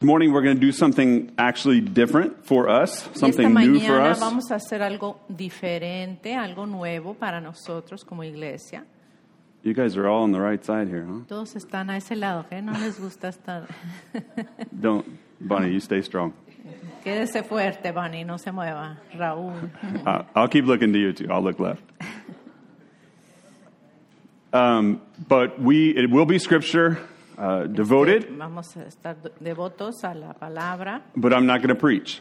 This morning we're going to do something actually different for us, esta something new for mañana us. vamos a hacer algo diferente, algo nuevo para nosotros como iglesia. You guys are all on the right side here, huh? Todos están a ese lado, ¿eh? No les gusta estar. Don't, Bonnie, you stay strong. Quédese fuerte, Bunny, no se mueva. Raúl. Uh, I'll keep looking to you too. I'll look left. Um, but we, it will be scripture uh, devoted, Vamos a estar devotos a la palabra, but I'm not going to preach.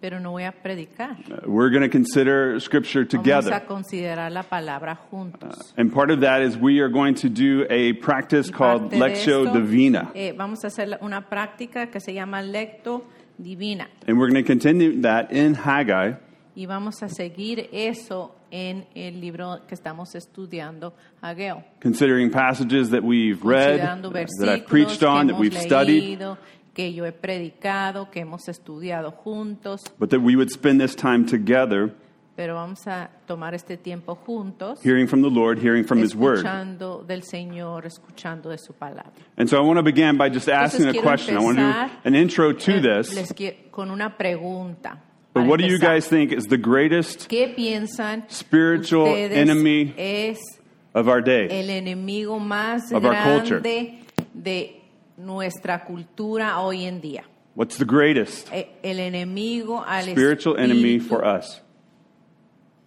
pero no voy a predicar. Uh, We're going to consider scripture Vamos together. a considerar la palabra juntos. And part of that is we are going to do a practice called Lectio esto, Divina. eh, vamos a hacer una práctica que se llama lecto divina And we're going to continue that in Haggai. y vamos a seguir eso en el libro que estamos estudiando, Ageo. considering passages that we've read, that I've preached on, that we've studied, que yo he predicado, que hemos estudiado juntos, but that we would spend this time together pero vamos a tomar este tiempo juntos, hearing from the Lord, hearing from His Word. escuchando del Señor, escuchando de su palabra. And so I want to begin by just asking a question. I want to do an intro to Eh, this. con una pregunta. But what do you guys think is the greatest ¿Qué piensan spiritual enemy es of our day? el enemigo más Of our culture. de nuestra cultura hoy en día? What's the greatest El enemigo al spiritual enemy for us?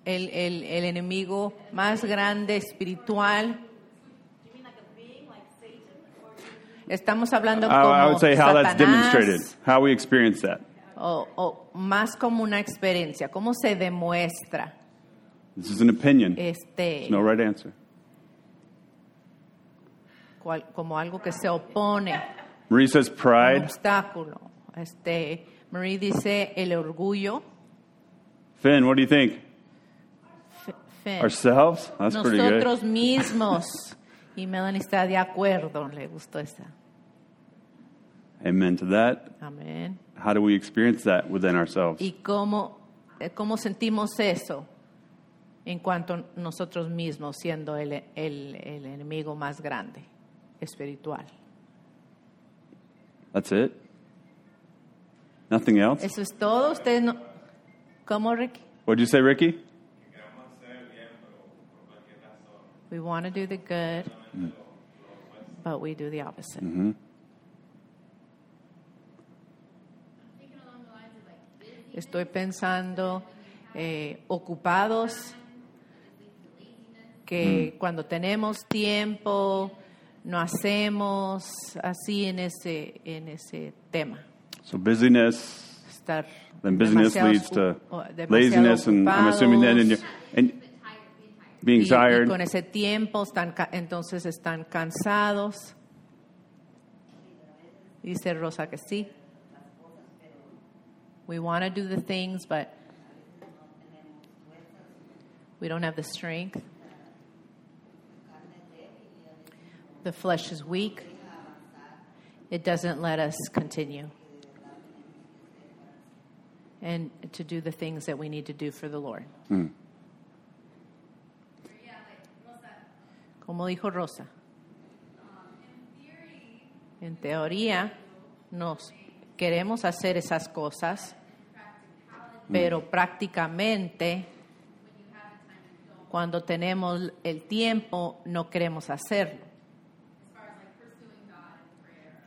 El, el- el enemigo más grande espiritual. Estamos hablando I, como I would say how that's demonstrated, how we experience that. O, o más como una experiencia. ¿Cómo se demuestra? This is an opinion. Este, There's no right answer. cual- como algo que se opone, Marie says un pride. obstáculo. Este, Marie dice el orgullo. Finn, what do you think? Fe- fe. Ourselves? That's pretty good. Nosotros mismos. Y Melanie está de acuerdo, le gustó esa. Amen to that. Amén. How do we experience that within ourselves? ¿Y cómo, eh, cómo sentimos eso en cuanto a nosotros mismos siendo el, el- el enemigo más grande espiritual? That's it? Nothing else? Eso es todo. Ustedes no... ¿Cómo, Ricky? What'd you say, Ricky? We want to do the good, but we do the opposite. Estoy pensando eh, ocupados, que cuando tenemos tiempo no hacemos así en ese, en ese tema. So busyness, Estar then busyness leads to laziness, and I'm assuming then in your, and being Y- y tired. con ese tiempo están, entonces están cansados. Dice Rosa que sí. We want to do the things, but we don't have the strength. The flesh is weak. It doesn't let us continue. And to do the things that we need to do for the Lord. Hmm. Como dijo Rosa. En teoría, nos queremos hacer esas cosas, pero prácticamente, cuando tenemos el tiempo, no queremos hacerlo.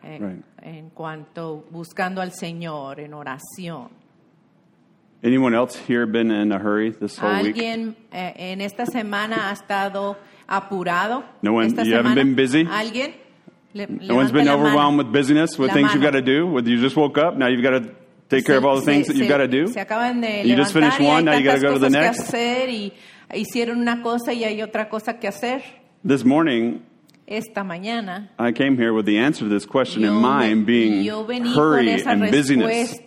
En, Right. en cuanto buscando al Señor en oración. Anyone else here been in a hurry this whole week? ¿Alguien eh, en esta semana ha estado apurado? No one- esta you haven't been busy? ¿Alguien? Le- No one's been mano. overwhelmed with busyness, with La things you've mano. got to do. Whether you just woke up, now you've got to take care of all the things that you've got to do. Se acaban de You just finished one, now you gotta go to the next. hacer y hicieron una cosa y hay otra cosa que hacer. This morning, Esta mañana I came here with the answer to this question in mind, being yo vení con hurry esa and busyness.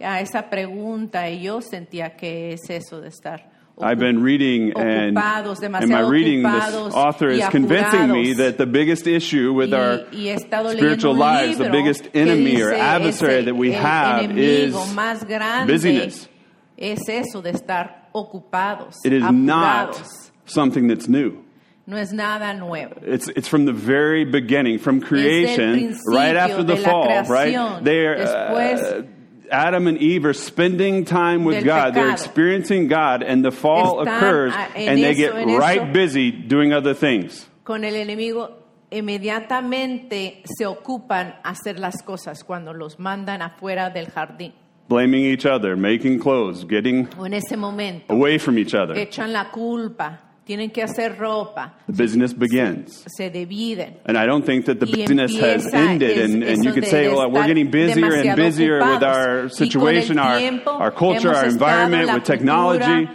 a esa pregunta y yo sentía que es eso de estar I've been reading, and my reading, this author is convincing me that the biggest issue with our y he estado spiritual lives, the biggest enemy or adversary that we have is busyness. es eso de estar ocupados, It is not something that's new. No es nada nuevo. It's, it's from the very beginning, from creation, right after the fall, right? They are, uh, Adam and Eve are spending time with God. They're experiencing God, and the fall Están, occurs, and they eso, get en eso. right busy doing other things. Con el enemigo inmediatamente se ocupan hacer las cosas cuando los mandan afuera del jardín. Blaming each other, making clothes, getting momento away from each other. echan la culpa, tienen que hacer ropa, The business begins. se dividen. And I don't think that the Y business has ended. es- And, and you could say, well, we're getting busier and busier with our Y con el situation, our, tiempo our culture, our environment, with technology. cultura,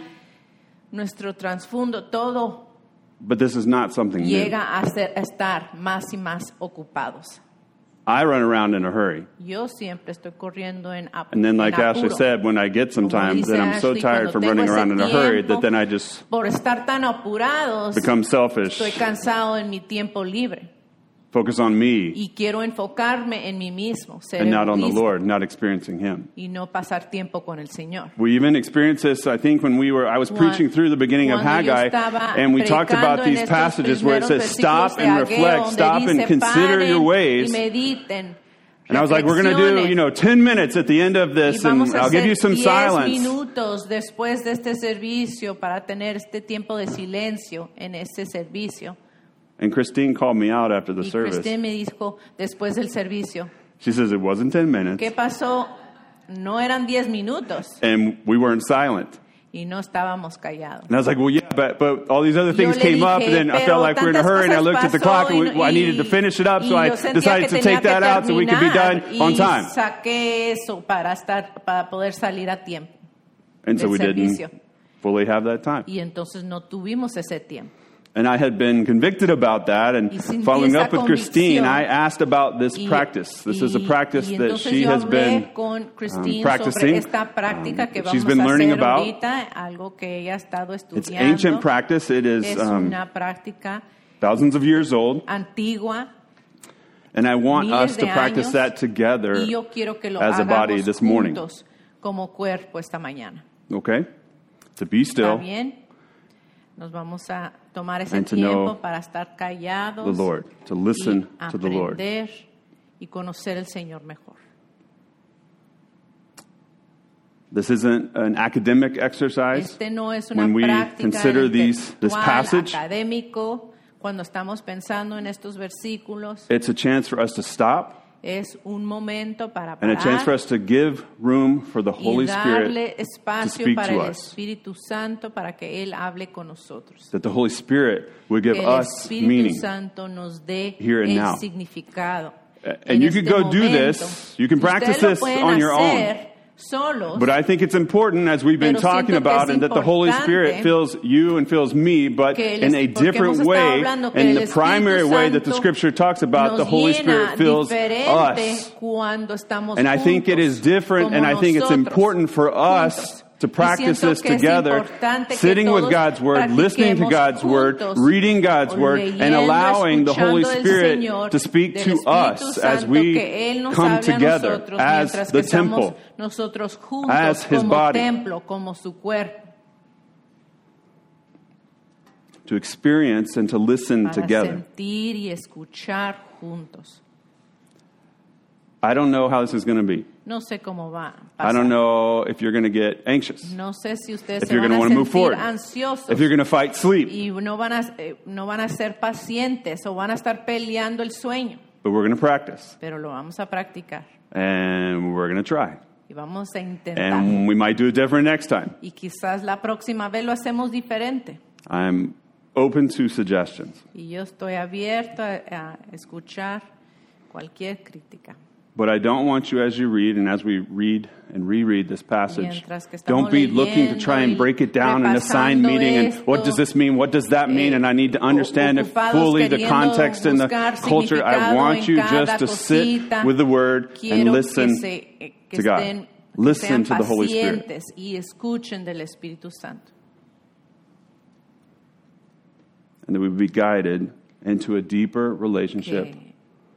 Nuestro trasfondo, todo But this is not something new. llega a, ser- a estar más y más ocupados. I run around in a hurry. Yo siempre estoy corriendo en, And then, like Ashley said, when I get sometimes, then I'm so tired from running around in a hurry that then I just Por estar tan apurados, become selfish, estoy cansado en mi tiempo libre focus on me y quiero enfocarme en mí mismo, ser and not on the Lord, not experiencing Him. y no pasar tiempo con el Señor. We even experienced this, I think, when we were, I was Cuan- preaching through the beginning of Haggai, and we talked about these passages where it says, stop and reflect, stop and consider your ways. And I was like, we're going to do, you know, 10 minutes at the end of this, and I'll give you some 10 silence. minutos después de este servicio para tener este tiempo de silencio en este servicio. And Christine called me out after the Y service. Christine me dijo después del servicio, She says it wasn't 10 minutes, ¿qué pasó? No eran 10 minutos and we weren't silent. y no estábamos callados. And I was like, well, yeah, but, but all these other things came up, and then I felt like we were in a hurry, and I looked at the clock, and we, well, I needed to finish it up, so I decided to take that out so we could be done on time. Saqué eso para estar para poder salir a tiempo. And so we didn't fully have that time. Y entonces no tuvimos ese tiempo. And I had been convicted about that, and following up with Christine. I asked about this Y- practice. This is a practice that she has been um, practicing. sobre esta práctica que um, vamos she's been learning hacer about. ahorita, algo que ella ha estado It's ancient practice. It is es um, una práctica thousands of years old, antigua and I want us to practice años, that together y yo quiero que lo as a body this morning. como cuerpo esta mañana. Okay? To be ¿Está still? Nos vamos a tomar ese And tiempo para estar callados the Lord, to y listen to the Lord. y conocer al Señor mejor. This isn't an academic exercise. Este no es una When we consider these, this passage, académico. Cuando estamos pensando en estos versículos, it's a chance for us to stop es un momento para and a chance for us to give room for the Holy y darle Spirit espacio speak para to el us. Espíritu Santo para que Él hable con nosotros. that the Holy Spirit would give Que el us Espíritu meaning. Santo nos dé here and el now. significado. And en you este could go do momento. this. You can practice Ustedes lo this pueden on your own. hacer Solos, But I think it's important, as we've been talking about, and that the Holy Spirit fills you and fills me, but el- in a different way. hablando que And el the primary way that the Scripture talks about, the Holy Spirit fills us. And I think it is different, and I think it's important for us juntos. To practice this together, sitting with God's Word, listening to God's Word, reading God's Word, and allowing the Holy Spirit to speak to us as we que Él nos come together as the temple. as His body. templo, como su cuerpo, to experience and to listen together. sentir y escuchar juntos. I don't know how this is going to be. No sé cómo va a I don't pasar. know if you're going to get anxious, No sé si ustedes if se you're van going to a want to move sentir forward, ansiosos if you're going to fight sleep, y no van, a, eh, no van a ser pacientes o van a estar peleando el sueño, but we're going to practice pero lo vamos a practicar and we're going to try. y vamos a intentar. And we might do it different next time. y quizás la próxima vez lo hacemos diferente. I'm open to suggestions. Y yo estoy abierto a, a escuchar cualquier crítica. But I don't want you, as you read and as we read and reread this passage, Mientras que estamos don't be looking to try and break it down in a repasando meeting and esto, what does this mean? What does that mean? eh, And I need to understand it fully, the context and the culture. I want you just to sit with the Word and listen que, se, eh, que to God. Listen to the Holy Spirit. pacientes y escuchen del Espíritu Santo. and that we would be guided into a deeper relationship.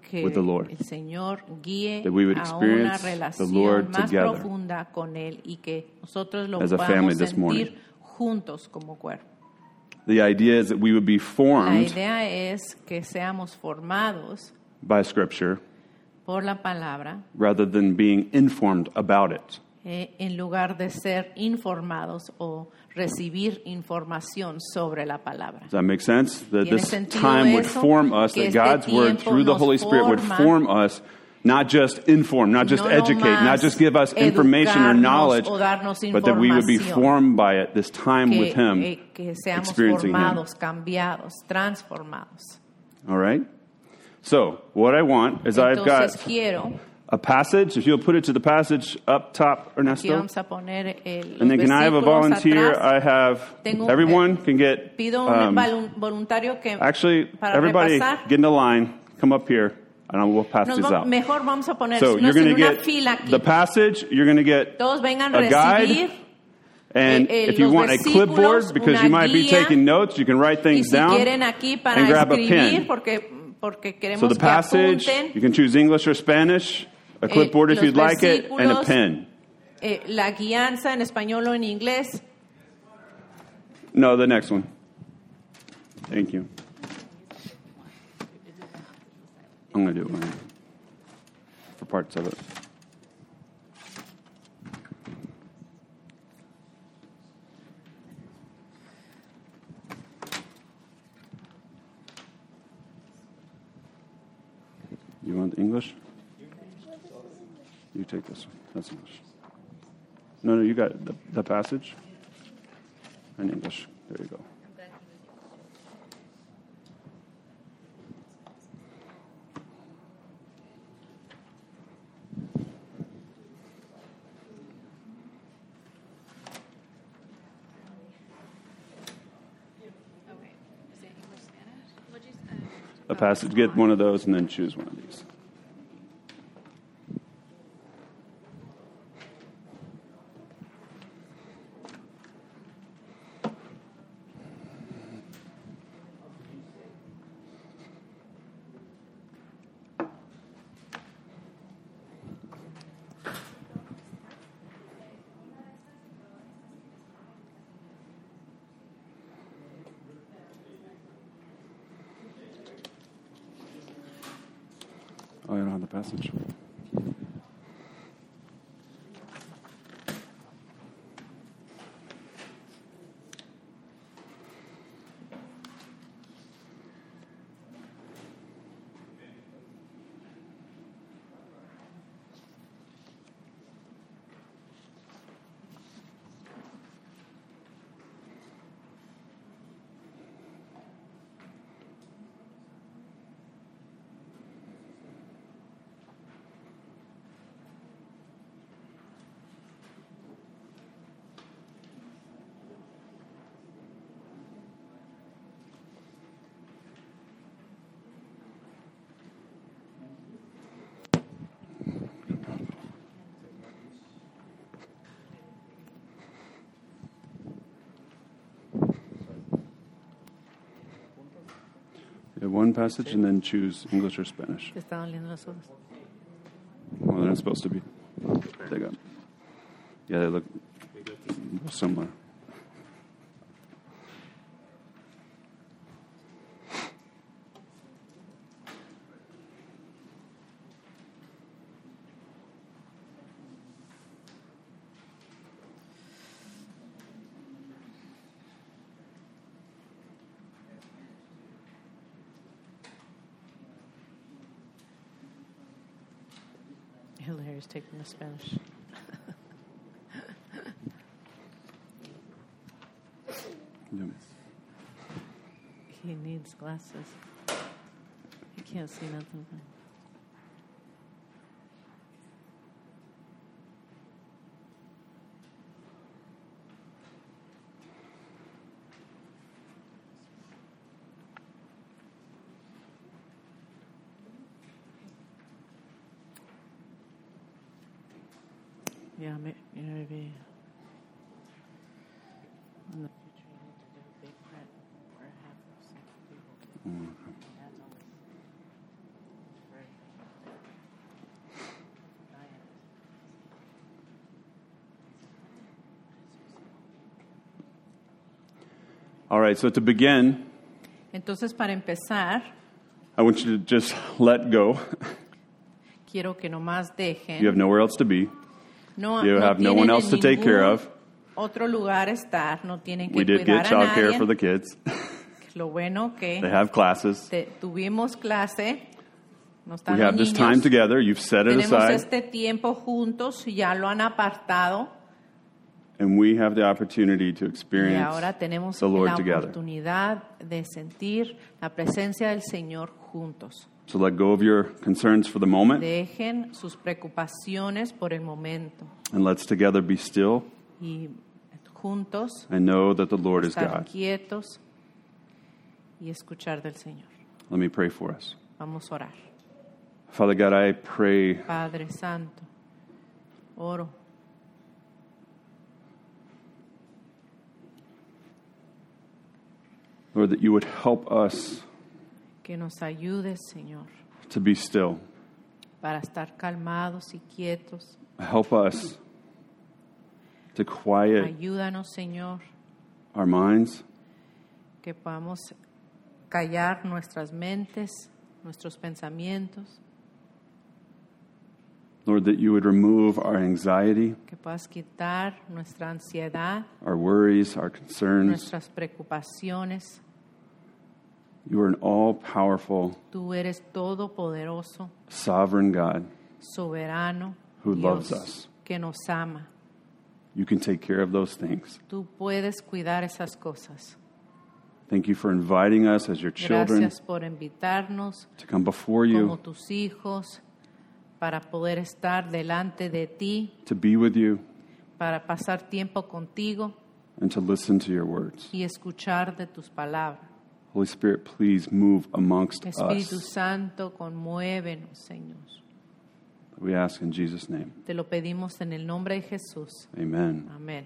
Que, with the Lord. el Señor guíe That we would a una experience the relación Lord más together profunda con Él y que nosotros lo as a family podamos this morning. sentir juntos como cuerpo. The idea is that we would be La formed idea es que seamos formados by Scripture por la palabra rather than being informed about it. eh, en lugar de ser informados o recibir información sobre la palabra. Does that make sense? That this time would form us, that God's Word through the Holy Spirit would form us, not just inform, not just No educate, not just give us information or knowledge, but that we would be formed by it, this time Que, with Him, eh, experiencing Him. cambiados, transformados. All right? So, what I want is I've got quiero, a passage. If you'll put it to the passage up top, Ernesto. vamos a poner el, And then can I have a volunteer? atrás. I have Tengo everyone can get. Um, volun- voluntario que actually, everybody repasar. get in a line. Come up here, and we'll pass Nos out. mejor vamos a poner So you're going to get the passage. You're going to get Todos vengan a guide, recibir and eh, eh, if you want a clipboard because you might be taking notes, you can write things si down and grab a pen. porque porque So the passage, you can choose English or Spanish. A clipboard if you'd like it, and a pen. eh, la guianza en español o en inglés. No, the next one. Thank you. I'm going to do one for parts of it. You want English? You take this one. That's English. No, no, you got the, the passage in English. There you go. Okay. Is it English, Spanish? What'd you say? A passage. Get one of those and then choose one of these. Oh, the passage. You have one passage and then choose English or Spanish. Te estaban leyendo las. Well, they're not supposed to be. They got. Yeah, they look similar. Hilary's taking the Spanish. He needs glasses. He can't see nothing. Yeah, may- maybe. In the future, you need to do a big print or have some people. That's always very Diane. All right, so to begin, Entonces, para empezar, I want you to just let go. quiero que nomás dejen. You have nowhere else to be. no, you no have no tienen one en else to take care ningún of. Otro lugar estar, no tienen que We did cuidar get a childcare nadie. for the kids. Lo bueno que They have classes. te- tuvimos clase, no están We have this niños. time together. You've set it Tenemos aside, este tiempo juntos, ya lo han apartado and we have the opportunity to experience y ahora tenemos the Lord la together. oportunidad de sentir la presencia del Señor juntos. So let go of your concerns for the moment, Dejen sus preocupaciones por el momento and let's together be still y juntos and know that the Lord is God. quietos y escuchar del Señor. Let me pray for us. Vamos a orar. Father God, I pray Padre Santo, oro Lord, that you would help us que nos ayudes, Señor, to be still. para estar calmados y quietos. Help us to quiet Ayúdanos, Señor, our minds, que podamos callar nuestras mentes, nuestros pensamientos, Lord, that you would remove our anxiety, que puedas quitar nuestra ansiedad, our worries, our concerns. nuestras preocupaciones. You are an all powerful, Tú eres todopoderoso, sovereign God. soberano, Who Dios loves us. que nos ama. You can take care of those things. Tú puedes cuidar esas cosas. Thank you for inviting us as your children Gracias por invitarnos to come before como you, tus hijos para poder estar delante de ti, to be with you, para pasar tiempo contigo and to listen to your words. y escuchar de tus palabras. Holy Spirit, please move amongst Espíritu us. Santo, conmuévenos, Señor. We ask in Jesus' name. Te lo pedimos en el nombre de Jesús. Amen. Amén.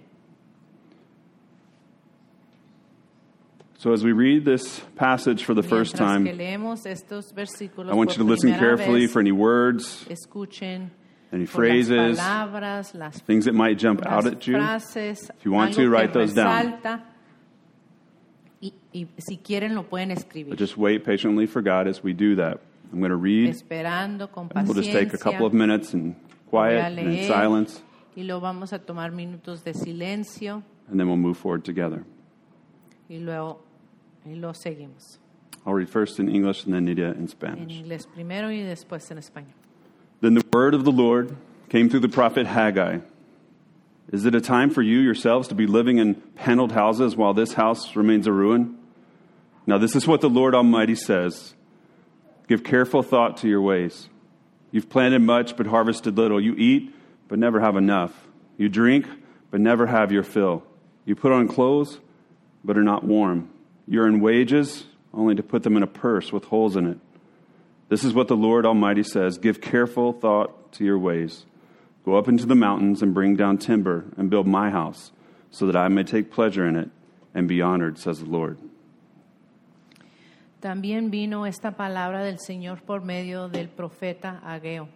So, as we read this passage for the first time, leemos estos versículos I want you to listen carefully vez, for any words, escuchen any phrases, palabras, las, things that might jump out at you. If you want to, write those down. Y, si quieren lo pueden escribir. But just wait patiently for God as we do that. I'm going to read. Esperando con and We'll just take a couple of minutes in Voy a quiet and in leer. silence, Y luego vamos a tomar minutos de silencio and then we'll move forward together. y luego, y luego seguimos. I'll read first in English and then Nydia in En Spanish. inglés primero y después en español. Then the word of the Lord came through the prophet Haggai. Is it a time for you yourselves to be living in paneled houses while this house remains a ruin? Now, this is what the Lord Almighty says Give careful thought to your ways. You've planted much, but harvested little. You eat, but never have enough. You drink, but never have your fill. You put on clothes, but are not warm. You earn wages, only to put them in a purse with holes in it. This is what the Lord Almighty says Give careful thought to your ways. Go up into the mountains and bring down timber and build my house, so that I may take pleasure in it and be honored, says the Lord. También vino esta palabra del Señor por medio del profeta Ageo.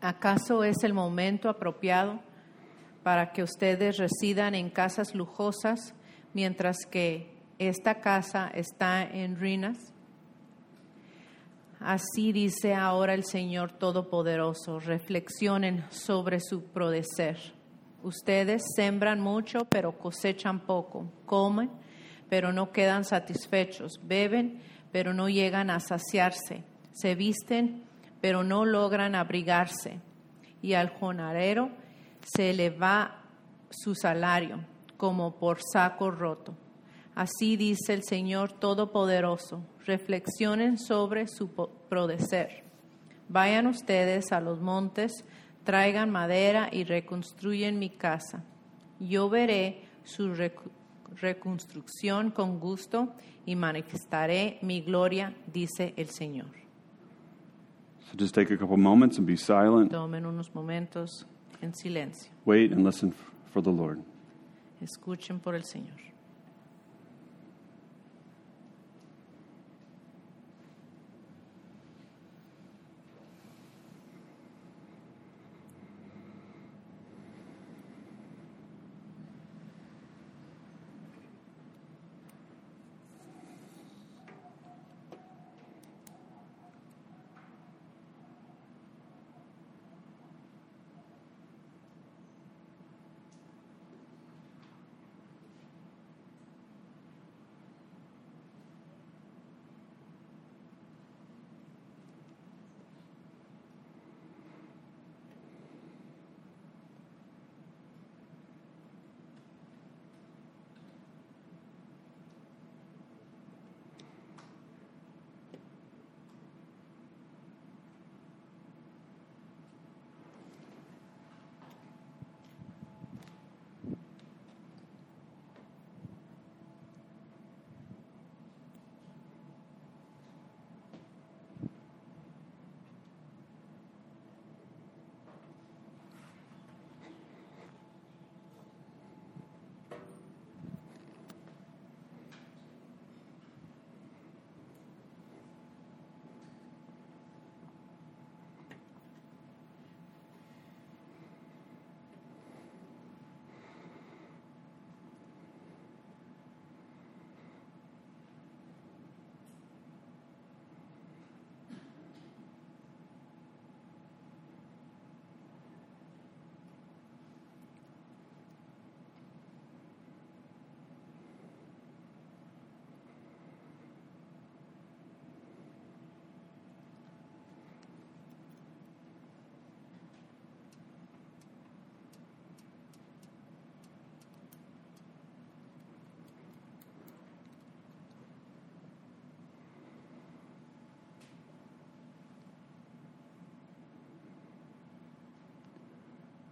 ¿Acaso es el momento apropiado para que ustedes residan en casas lujosas mientras que esta casa está en ruinas? Así dice ahora el Señor Todopoderoso. Reflexionen sobre su prodecer. Ustedes sembran mucho, pero cosechan poco. Comen, pero no quedan satisfechos. Beben, pero no llegan a saciarse. Se visten, pero no logran abrigarse. Y al jornalero se le va su salario como por saco roto. Así dice el Señor Todopoderoso. Reflexionen sobre su prodecer. Vayan ustedes a los montes, traigan madera y reconstruyen mi casa. Yo veré su reconstrucción con gusto y manifestaré mi gloria, dice el Señor. So just take a couple moments and be silent. Tomen unos momentos en silencio. Wait and listen for the Lord. Escuchen por el Señor.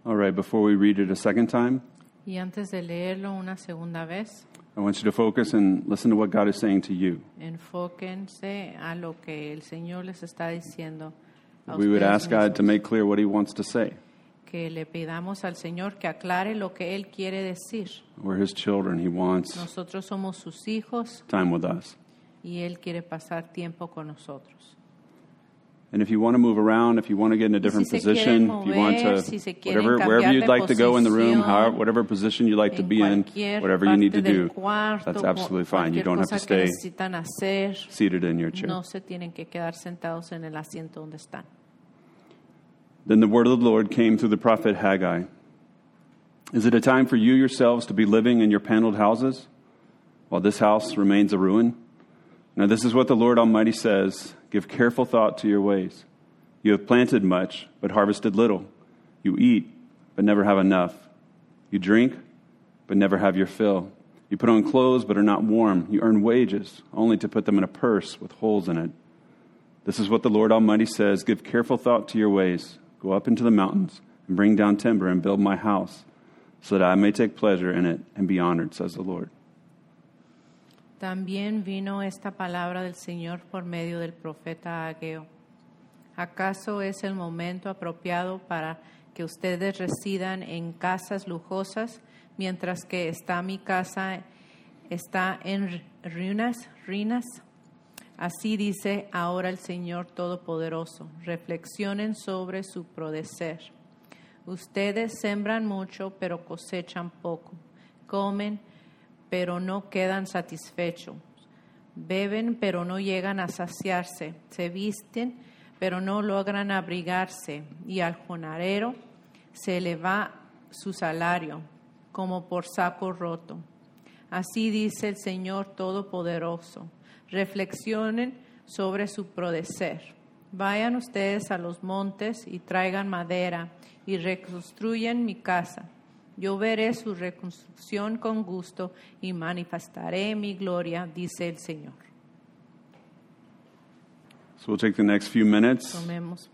All right, before we read it a second time, Y antes de leerlo una segunda vez, I want you to focus and listen to what God is saying to you. enfóquense a lo que el Señor les está diciendo. A We would ustedes ask God to mismos. make clear what He wants to say. que le pidamos al Señor que aclare lo que Él quiere decir. We're His children. He wants Nosotros somos sus hijos time with us. y Él quiere pasar tiempo con nosotros. And if you want to move around, if you want to get in a different quieren position, if you want to, si whatever, wherever you'd like to go in the room, however, whatever position you'd like to be in, whatever you need to do, cuarto, that's absolutely fine. You don't have to stay hacer, seated in your chair. no se tienen que quedar sentados en el asiento donde están. Then the word of the Lord came through the prophet Haggai. Is it a time for you yourselves to be living in your paneled houses while this house remains a ruin? Now, this is what the Lord Almighty says Give careful thought to your ways. You have planted much, but harvested little. You eat, but never have enough. You drink, but never have your fill. You put on clothes, but are not warm. You earn wages, only to put them in a purse with holes in it. This is what the Lord Almighty says Give careful thought to your ways. Go up into the mountains and bring down timber and build my house, so that I may take pleasure in it and be honored, says the Lord. También vino esta palabra del Señor por medio del profeta Ageo. ¿Acaso es el momento apropiado para que ustedes residan en casas lujosas, mientras que está mi casa está en ruinas, ruinas? Así dice ahora el Señor Todopoderoso. Reflexionen sobre su prodecer. Ustedes sembran mucho, pero cosechan poco. Comen, pero no quedan satisfechos. Beben, pero no llegan a saciarse. Se visten, pero no logran abrigarse. Y al jornalero se le va su salario, como por saco roto. Así dice el Señor Todopoderoso. Reflexionen sobre su prodecer. Vayan ustedes a los montes y traigan madera y reconstruyan mi casa. Yo veré su reconstrucción con gusto y manifestaré mi gloria, dice el Señor. So we'll take the next few minutes Tomemos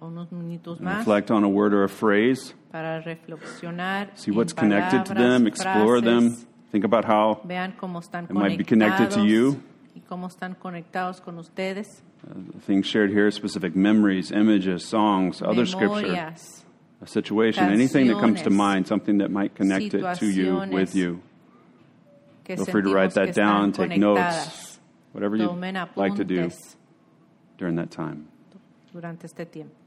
unos minutos más reflect on a word or a phrase, para reflexionar. see what's connected to them, explore them, think about how Vean cómo están It might be connected to you. y cómo están conectados con ustedes. uh, things shared here, specific memories, images, songs, other scripture, Memorias, a situation, anything that comes to mind, something that might connect it to you, with you. Feel free to write that down, take notes, whatever you like to do during that time. durante este tiempo.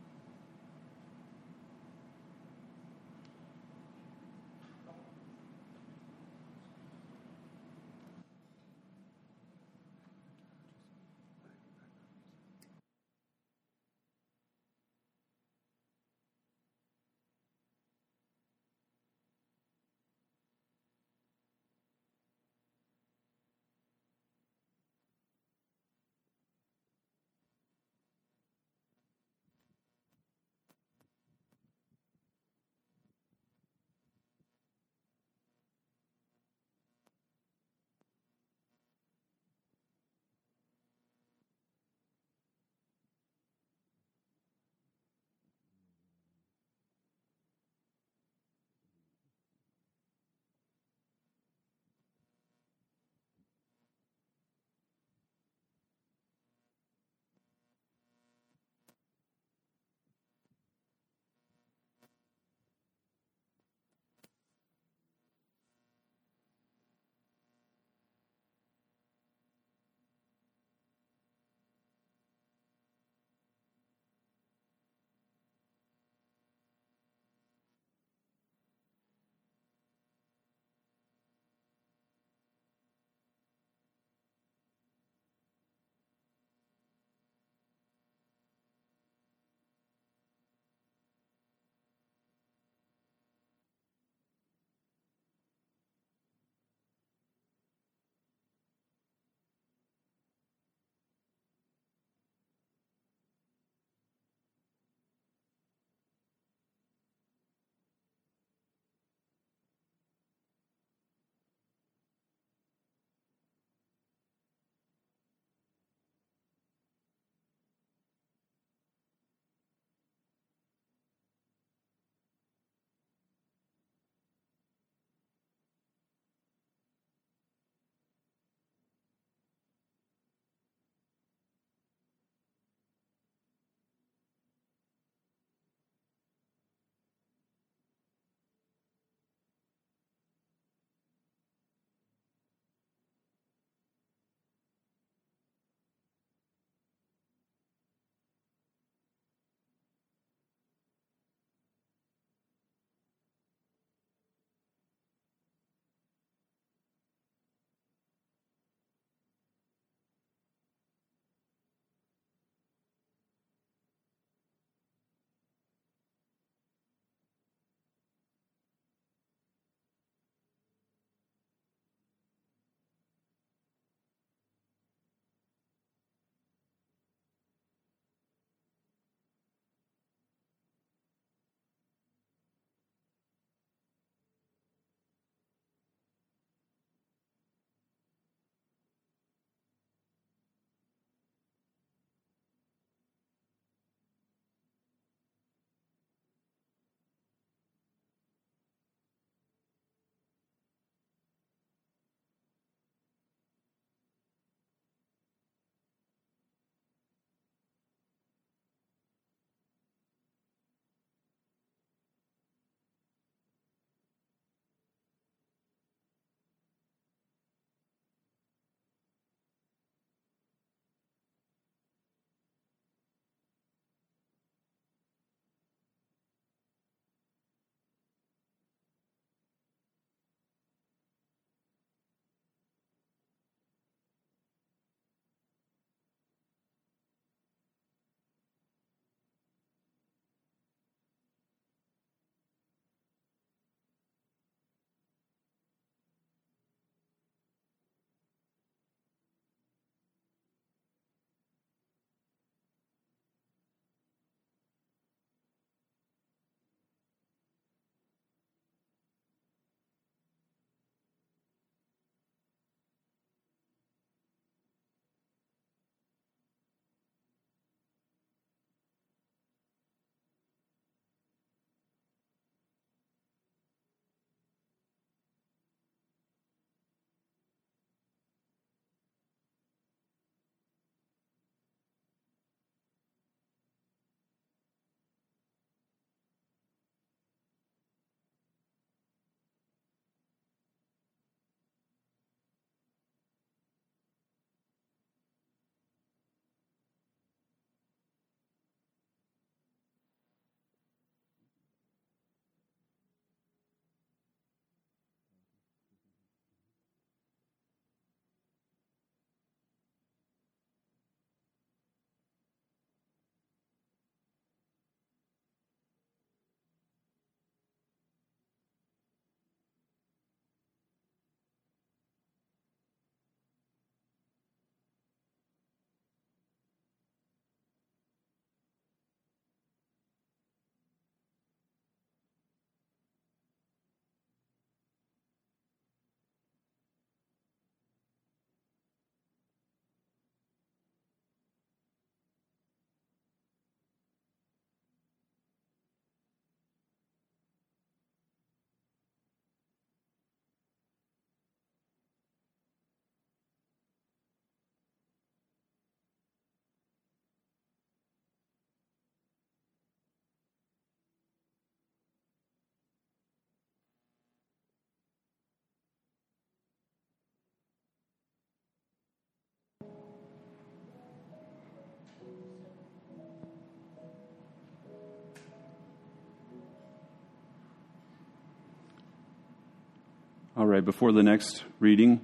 All right, before the next reading,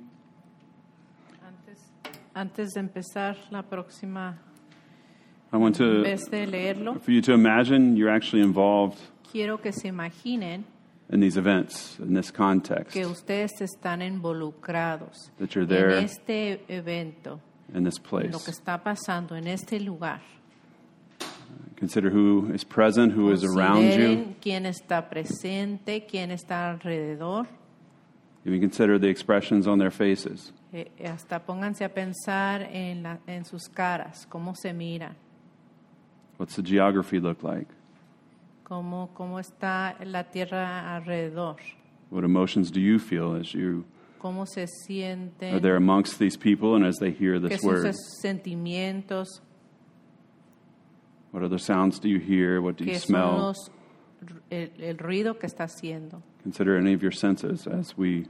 Antes, antes de empezar la próxima I want to vez de leerlo, for you to imagine you're actually involved quiero que se imaginen in these events, in this context, que ustedes están involucrados That you're there. en este evento, in this place. lo que está pasando en este lugar. Consider who is present, who is around you. Quién está presente, quién está alrededor. Even consider the expressions on their faces. Eh, hasta pónganse a pensar en, la- en sus caras, cómo se miran, What's the geography look like? cómo, cómo está la tierra alrededor, What emotions do you feel as you cómo se sienten, are there amongst these people and as they hear qué this son word? sus sentimientos, What other sounds do you hear? What do you qué son smell? los, el, el ruido que está haciendo. Consider any of your senses as we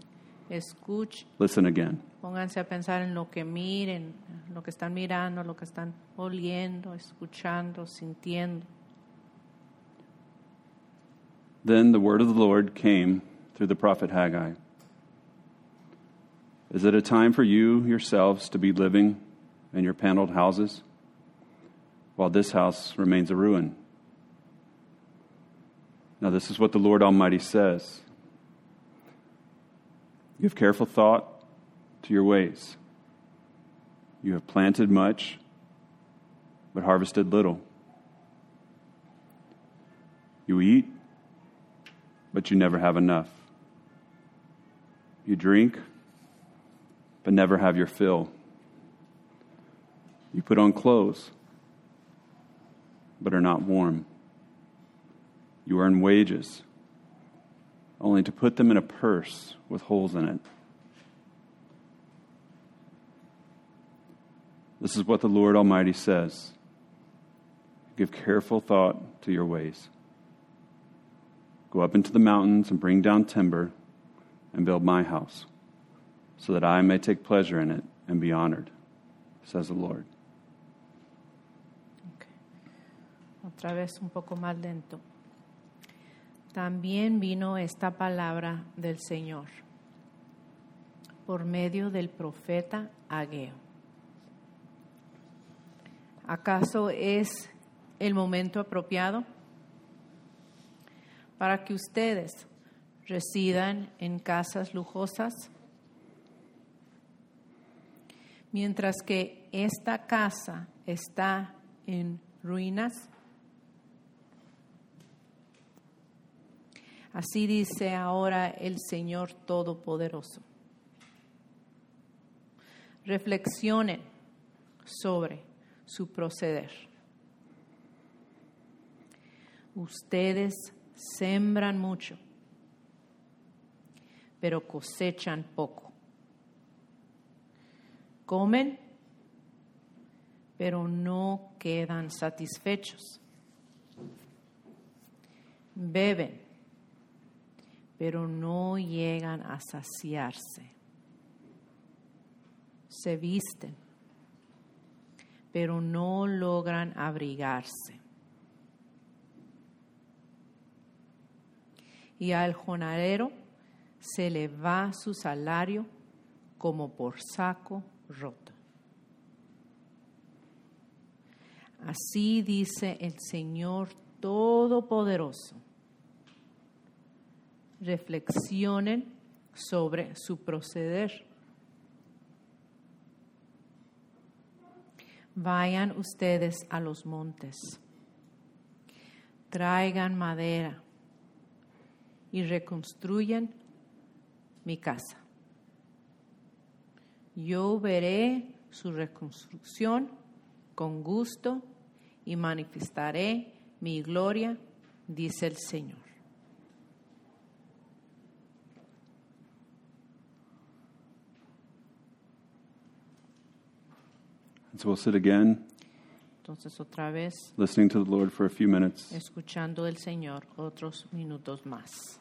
Escuch, listen again. pónganse a pensar en lo que miren, lo que están mirando, lo que están oliendo, escuchando, sintiendo. Then the word of the Lord came through the prophet Haggai. Is it a time for you yourselves to be living in your paneled houses while this house remains a ruin? Now, this is what the Lord Almighty says Give careful thought to your ways. You have planted much, but harvested little. You eat, but you never have enough. You drink, but never have your fill. You put on clothes, but are not warm. You earn wages, only to put them in a purse with holes in it. This is what the Lord Almighty says Give careful thought to your ways. Go up into the mountains and bring down timber and build my house, so that I may take pleasure in it and be honored, says the Lord. Okay. Otra vez un poco más lento. También vino esta palabra del Señor por medio del profeta Ageo. ¿Acaso es el momento apropiado para que ustedes residan en casas lujosas? Mientras que esta casa está en ruinas. Así dice ahora el Señor Todopoderoso. Reflexionen sobre su proceder. Ustedes sembran mucho, pero cosechan poco. Comen, pero no quedan satisfechos. Beben, pero no llegan a saciarse. Se visten, pero no logran abrigarse. Y al jornalero se le va su salario como por saco roto. Así dice el Señor Todopoderoso reflexionen sobre su proceder. Vayan ustedes a los montes, traigan madera y reconstruyan mi casa. Yo veré su reconstrucción con gusto y manifestaré mi gloria, dice el Señor. And so we'll sit again, Entonces otra vez listening to the Lord for a few minutes. escuchando el Señor otros minutos más.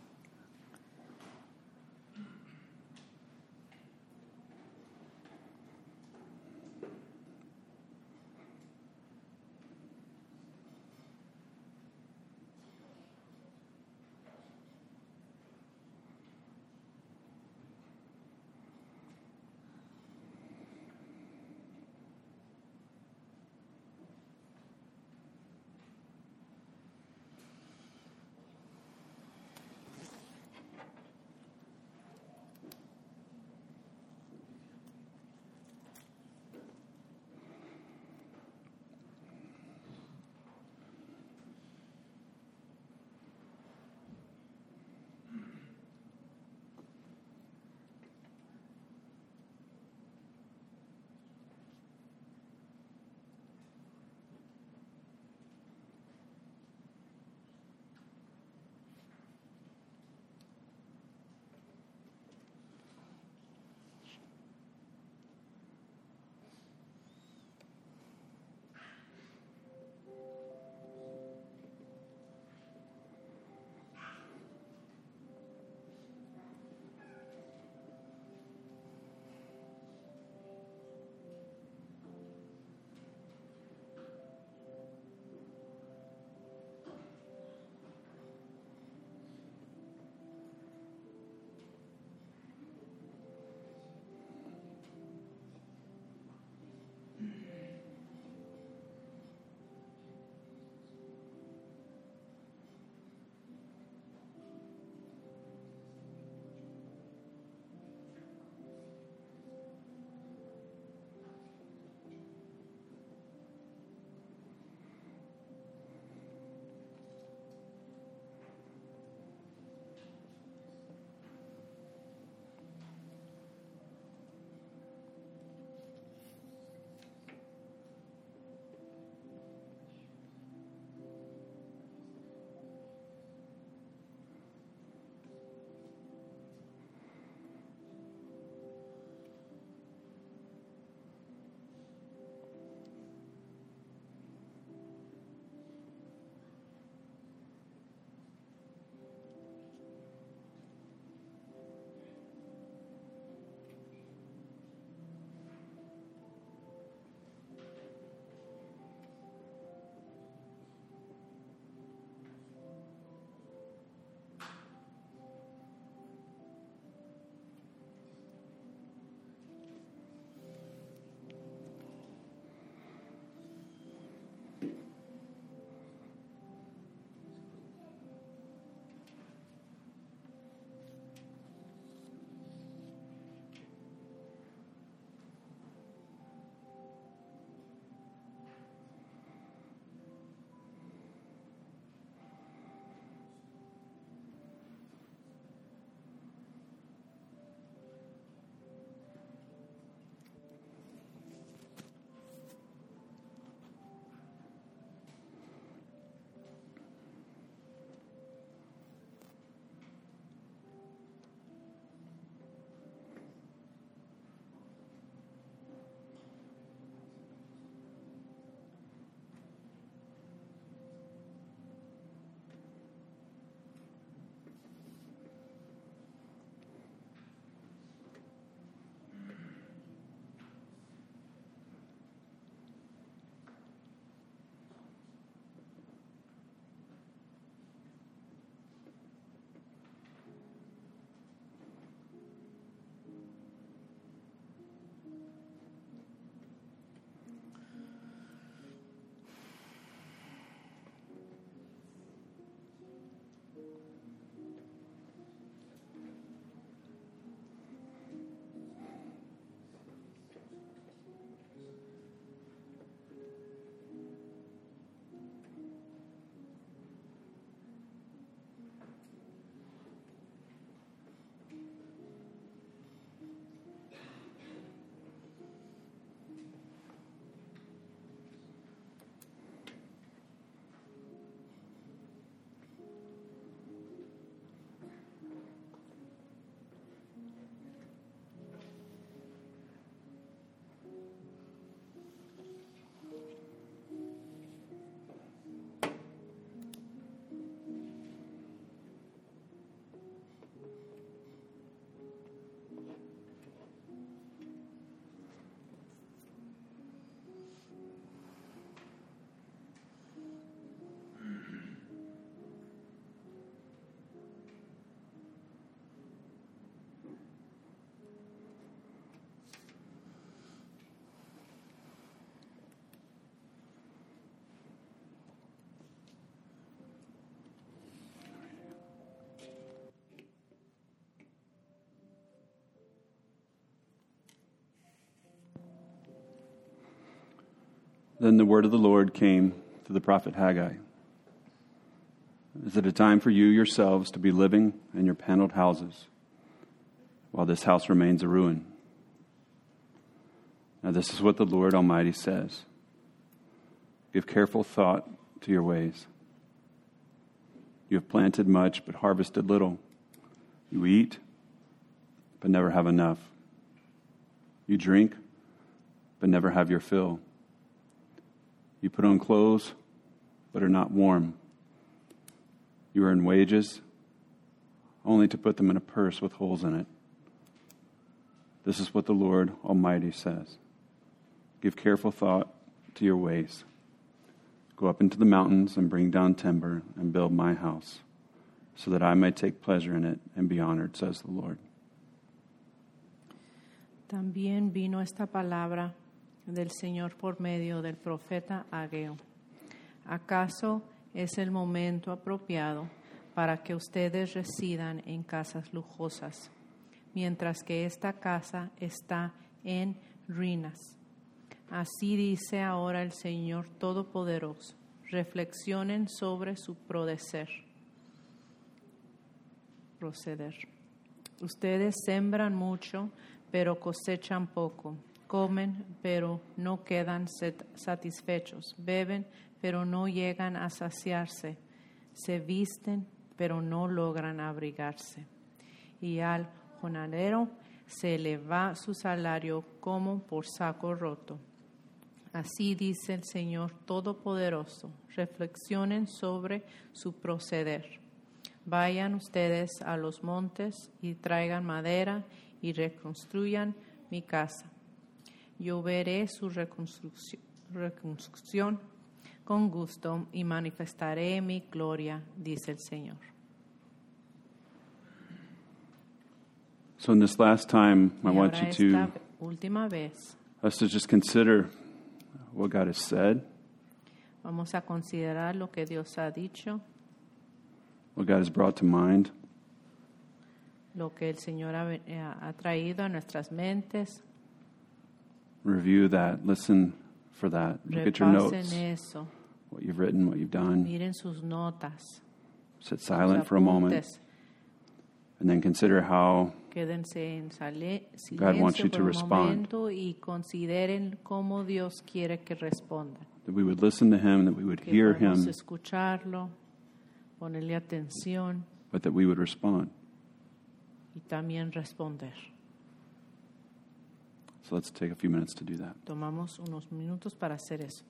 Then the word of the Lord came to the prophet Haggai. Is it a time for you yourselves to be living in your paneled houses while this house remains a ruin? Now, this is what the Lord Almighty says Give careful thought to your ways. You have planted much, but harvested little. You eat, but never have enough. You drink, but never have your fill. You put on clothes, but are not warm. You earn wages, only to put them in a purse with holes in it. This is what the Lord Almighty says Give careful thought to your ways. Go up into the mountains and bring down timber and build my house, so that I may take pleasure in it and be honored, says the Lord. También vino esta palabra del Señor por medio del profeta Ageo. ¿Acaso es el momento apropiado para que ustedes residan en casas lujosas, mientras que esta casa está en ruinas? Así dice ahora el Señor Todopoderoso. Reflexionen sobre su proceder. proceder. Ustedes sembran mucho, pero cosechan poco. Comen, pero no quedan satisfechos. Beben, pero no llegan a saciarse. Se visten, pero no logran abrigarse. Y al jornalero se le va su salario como por saco roto. Así dice el Señor Todopoderoso. Reflexionen sobre su proceder. Vayan ustedes a los montes y traigan madera y reconstruyan mi casa. Yo veré su reconstrucción, reconstrucción con gusto y manifestaré mi gloria, dice el Señor. So, in this last time, I want you to última vez us to just consider what God has said, vamos a considerar lo que Dios ha dicho, what God has brought to mind, lo que el Señor ha, ha traído a nuestras mentes. Review that, listen for that, look at your notes, eso, what you've written, what you've done, miren sus notas, sit silent for a moment, and then consider how Quédense en sale- God wants you to respond. y consideren cómo Dios quiere que respondan. that we would listen to Him, that we would Que hear Him, escucharlo, ponerle atención but that we would respond. y también responder. So let's take a few minutes to do that. Tomamos unos minutos para hacer eso.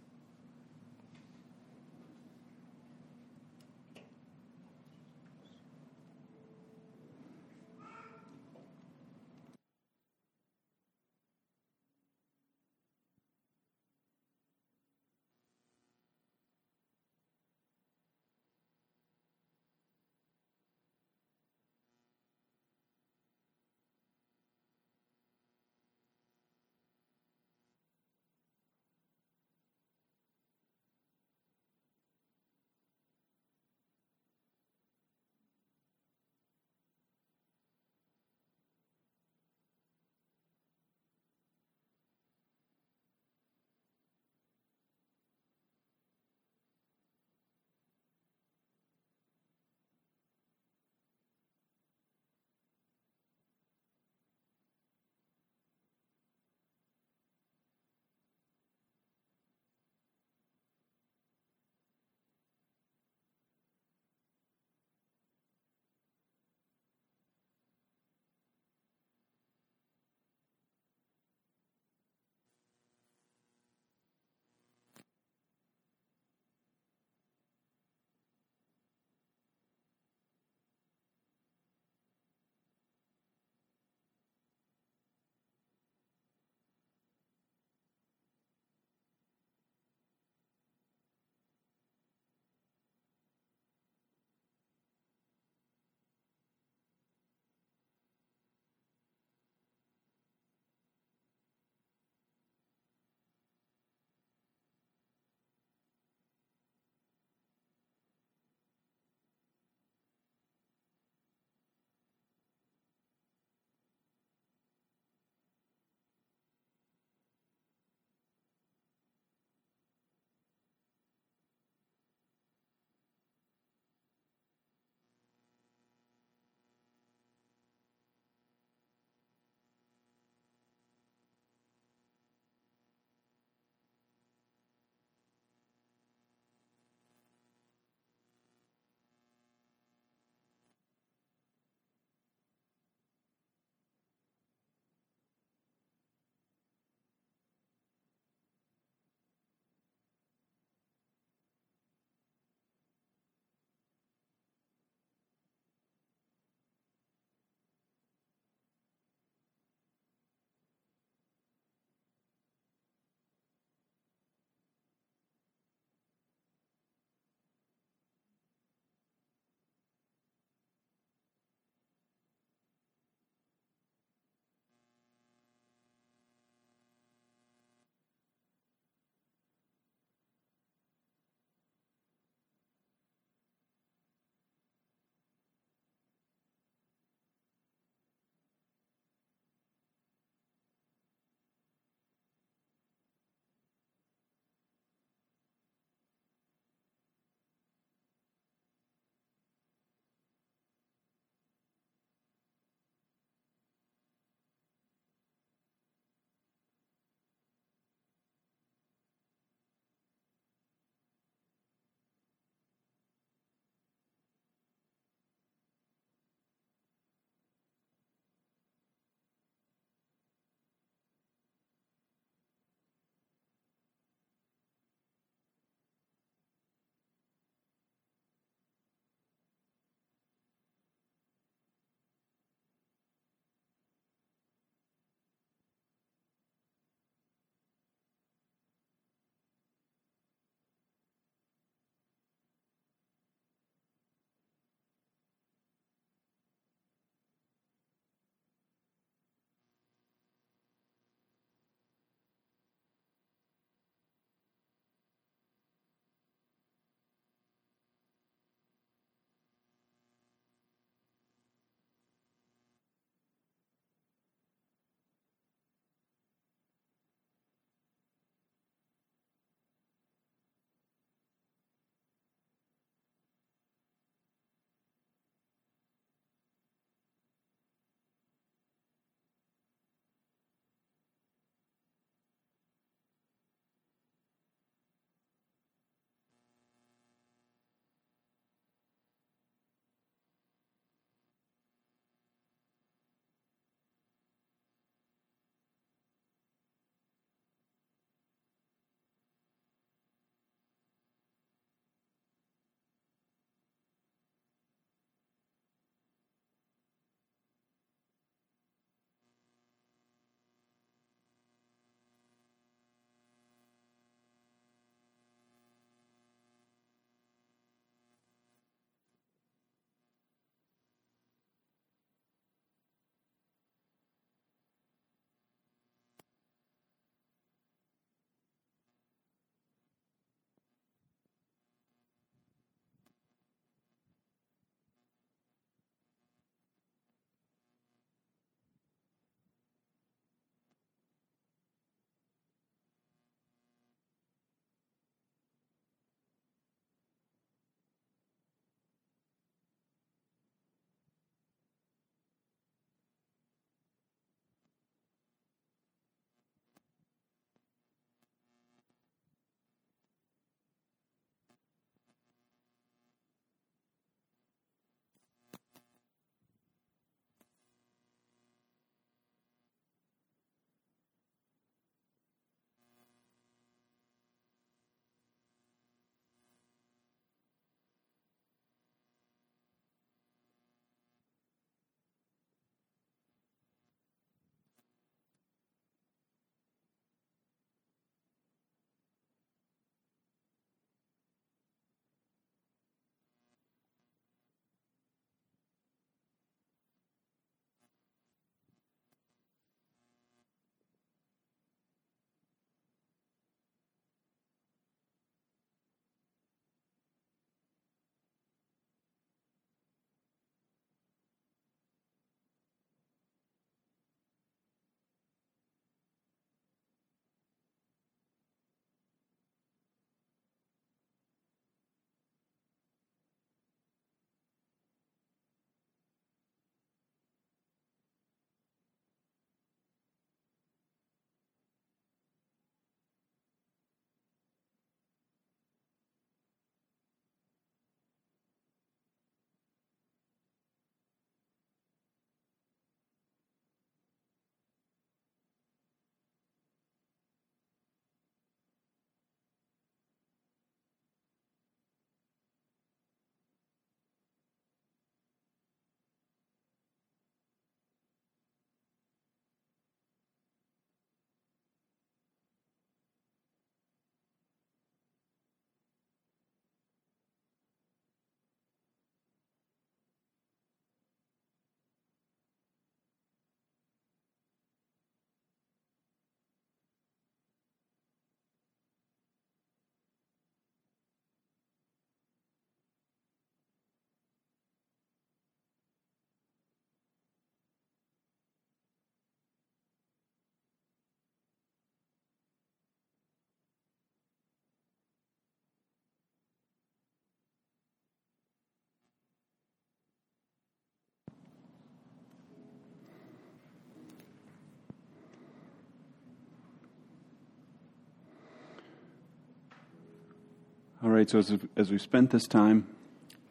Right, so as, as we spent this time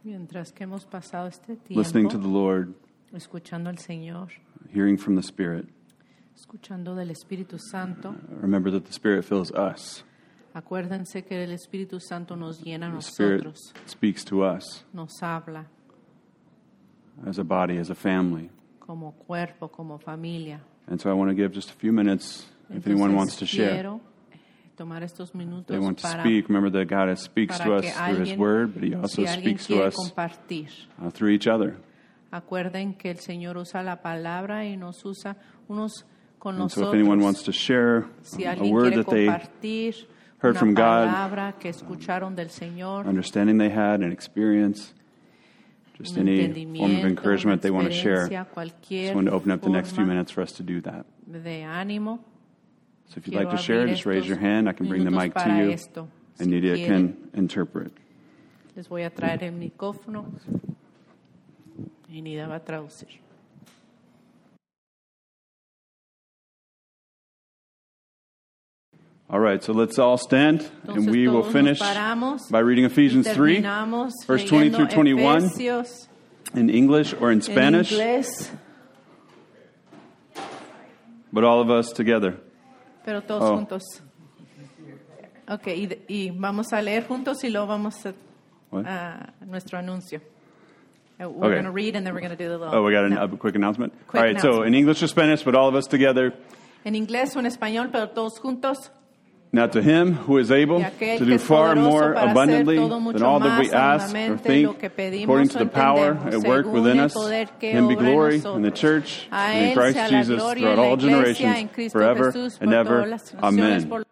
Mientras que hemos pasado este listening to the Lord, escuchando al Señor, hearing from the Spirit, escuchando del Espíritu Santo, uh, remember that the Spirit fills us. acuérdense que el Espíritu Santo nos llena a The Spirit nosotros, speaks to us nos habla as a body, as a family. como cuerpo, como familia. And so I want to give just a few minutes if anyone Entonces, wants to share. quiero tomar estos minutos They want to para, speak. Remember that God speaks to us que through His Word, but He also si speaks to us compartir. uh, through each other. Acuerden que el Señor usa la palabra y nos usa unos con And so if anyone wants to share si a word that they, heard from God, que escucharon del Señor, understanding they had, an experience, just any form of encouragement they want to share, cualquier just want to open up the next few minutes for us to do that. de ánimo. So if you'd Quiero like to share, just raise your hand. I can bring the mic to you, esto. and Si quieren, can interpret. Les voy a traer el micrófono y Nida va a traducir. All right, so let's all stand, and we will finish by reading Ephesians 3 verse 20 through 21. Efesios in English or in Spanish, inglés, but all of us together. Pero todos Oh. juntos. Ok, y, y vamos a leer juntos y luego vamos a, a nuestro anuncio. Uh, We're Okay. going to read and then we're going to do the little. Oh, we got an, no. a quick announcement. Quick all right, so announcement. in English or Spanish, but all of us together. En inglés o en español, pero todos juntos. Now to him who is able to do far more abundantly than all that we ask or think, according to the power at work within us, him be glory in the church and in Christ Jesus throughout all generations, forever and ever. todas las generaciones, Amen.